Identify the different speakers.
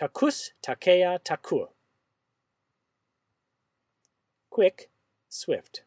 Speaker 1: Takus takea, Takur. Quick, swift.